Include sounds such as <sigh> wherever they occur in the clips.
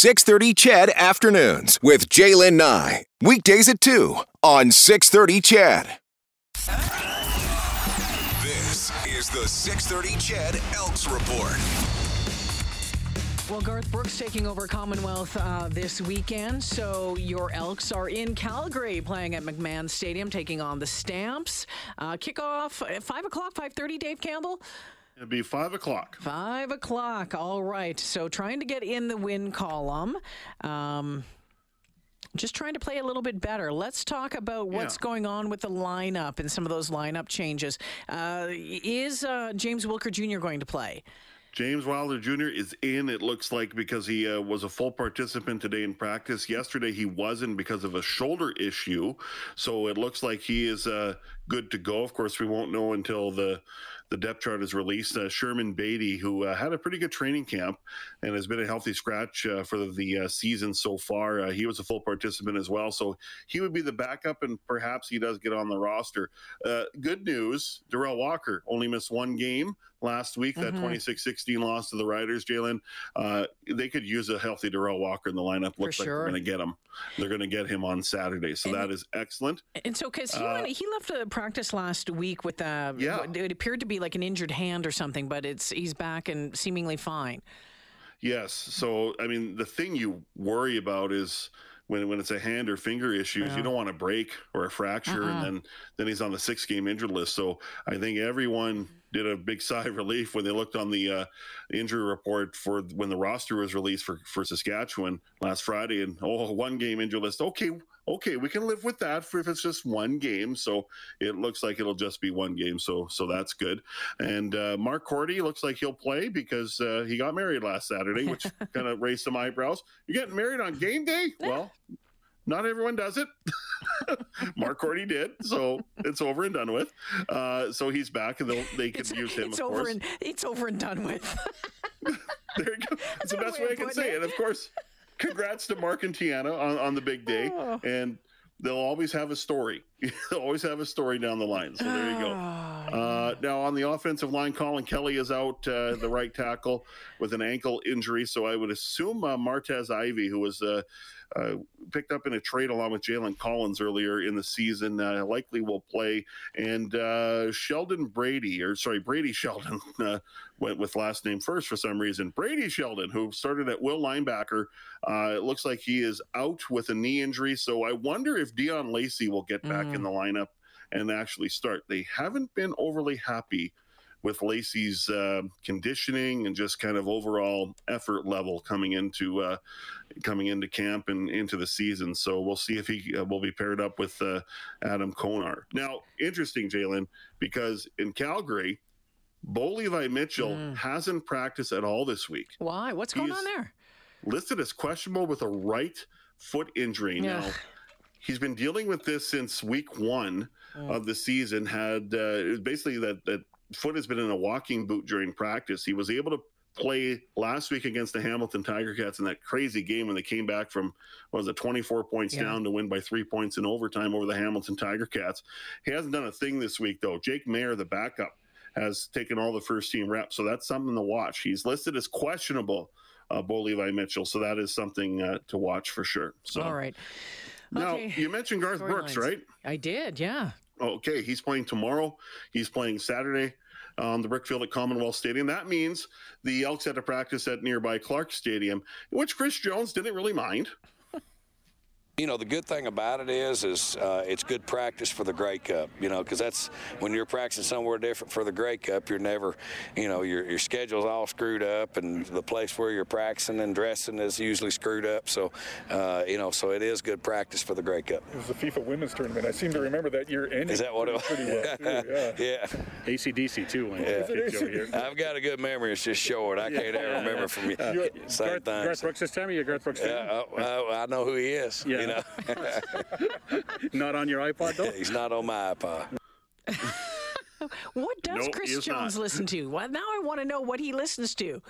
630 CHED Afternoons with Jaylen Nye. Weekdays at 2 on 630 CHED. This is the 630 CHED Elks Report. Well, Garth Brooks taking over Commonwealth uh, this weekend. So your Elks are in Calgary playing at McMahon Stadium, taking on the Stamps. Uh, kickoff at 5 o'clock, 5.30, Dave Campbell? It'd be 5 o'clock. 5 o'clock. All right. So trying to get in the win column. Um, just trying to play a little bit better. Let's talk about what's Yeah. going on with the lineup and some of those lineup changes. Uh, is uh, James Wilder Jr. going to play? James Wilder Jr. is in, it looks like, because he uh, was a full participant today in practice. Yesterday, he wasn't because of a shoulder issue. So it looks like he is uh, good to go. Of course, we won't know until the, the depth chart is released. Uh, Sherman Beatty, who uh, had a pretty good training camp and has been a healthy scratch uh, for the, uh, season so far, he was a full participant as well. So he would be the backup, and perhaps he does get on the roster. Good news Darrell Walker only missed one game last week, that 26 16 loss to the Riders, Jalen. Uh, they could use a healthy Darrell Walker in the lineup. Looks like sure. they're going to get him. They're going to get him on Saturday. So that is excellent. And so, because he, Uh, he left a practice last week with a, Yeah. it appeared to be like an injured hand or something, but it's he's back and seemingly fine. Yes. So, I mean, the thing you worry about is when, when it's a hand or finger issues, you don't want to break or a fracture, Uh-uh. and then then he's on the six game injured list. So, I think everyone did a big <laughs> sigh of relief when they looked on the uh, injury report for when the roster was released for for Saskatchewan last Friday, and oh, one game injury list. Okay, okay, we can live with that for if it's just one game. So it looks like it'll just be one game. So so that's good. And uh, Mark Korte looks like he'll play because uh, he got married last Saturday, which <laughs> kind of raised some eyebrows. You're getting married on game day? Well, not everyone does it. <laughs> Mark Korte did, so it's over and done with. Uh, so he's back, and they'll, they could It's, use him. it's of over course. and it's over and done with. <laughs> <laughs> There you go. That's the best way I can say it. it. Of course, congrats to Mark and Tiana on, on the big day. Oh. And they'll always have a story. they'll always have a story down the line. So there you go. Ah, Uh, now on the offensive line, Colin Kelly is out, uh, the right tackle with an ankle injury. So I would assume uh, Martez Ivey, who was uh, uh, picked up in a trade along with Jalen Collins earlier in the season, uh, likely will play. And uh, Sheldon Brady, or sorry, Brady Sheldon, <laughs> uh, went with last name first for some reason. Brady Sheldon, who started at will linebacker, uh, it looks like he is out with a knee injury. So I wonder if Dion Lacey will get back in the lineup and actually start. They haven't been overly happy with Lacey's uh, conditioning and just kind of overall effort level coming into uh, coming into camp and into the season. So we'll see if he uh, will be paired up with uh, Adam Konar. Now, interesting, Jalen, because in Calgary, Bo Levi Mitchell hasn't practiced at all this week. Why? What's going He's- on there? Listed as questionable with a right foot injury. Now, he's been dealing with this since week one of the season. Had uh, it was basically that that foot has been in a walking boot during practice. He was able to play last week against the Hamilton Tiger Cats in that crazy game when they came back from what was it 24 points Yeah. down to win by three points in overtime over the Hamilton Tiger Cats. He hasn't done a thing this week though. Jake Maier, the backup, has taken all the first team reps, so that's something to watch. He's listed as questionable. Uh, Bo Levi Mitchell, so that is something uh, to watch for sure. So All right. now Okay. you mentioned Garth Brooks, Storylines. right? I did, yeah. Okay, he's playing tomorrow. He's playing Saturday on the Brickfield at Commonwealth Stadium. That means the Elks had to practice at nearby Clark Stadium, which Chris Jones didn't really mind. You know, the good thing about it is, is uh, it's good practice for the Grey Cup. You know, because that's when you're practicing somewhere different for the Grey Cup. You're never, you know, your your schedule's all screwed up, and the place where you're practicing and dressing is usually screwed up. So, uh, you know, so it is good practice for the Grey Cup. It was the FIFA Women's Tournament. I seem to remember that year ending. Is that what it was? Pretty well, too, yeah. <laughs> yeah, ACDC too. When Yeah. yeah. Here. <laughs> I've got a good memory. It's just short. I can't ever remember from you. <laughs> You- Same Garth, thing. Garth Brooks this time? Are you Garth Brooks fan? Yeah, oh, I, I know who he is. Yeah. You know, <laughs> Not on your iPod though. he's not on my iPod. <laughs> What does Nope, Chris Jones not. listen to? Well, now I want to know what he listens to.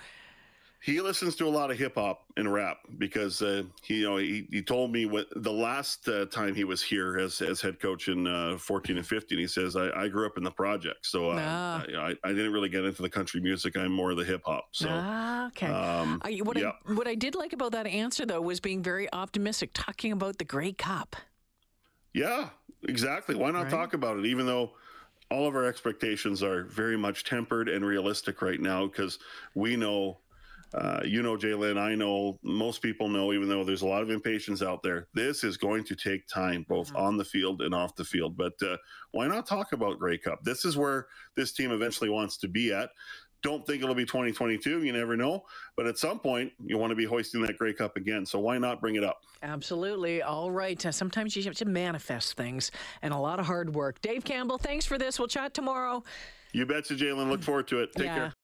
He listens to a lot of hip hop and rap because uh, he, you know, he, he told me what the last uh, time he was here as, as head coach in uh, 14 and 15. He says, I, I grew up in the project, so uh, Ah. I, I didn't really get into the country music. I'm more of the hip hop. So Ah, okay. um, I, what, yeah. I, what I did like about that answer, though, was being very optimistic, talking about the Grey Cup. Yeah, exactly. Why not Right. talk about it? Even though all of our expectations are very much tempered and realistic right now, because we know, uh, you know, Jalen, I know, most people know, even though there's a lot of impatience out there, this is going to take time, both Mm-hmm. on the field and off the field. But uh, why not talk about Grey Cup? This is where this team eventually wants to be at. Don't think it'll be 2022. You never know. But at some point, you want to be hoisting that Grey Cup again. So why not bring it up? Absolutely. All right. Uh, sometimes you have to manifest things and a lot of hard work. Dave Campbell, thanks for this. We'll chat tomorrow. You betcha, Jalen. Look forward to it. Take Yeah. care.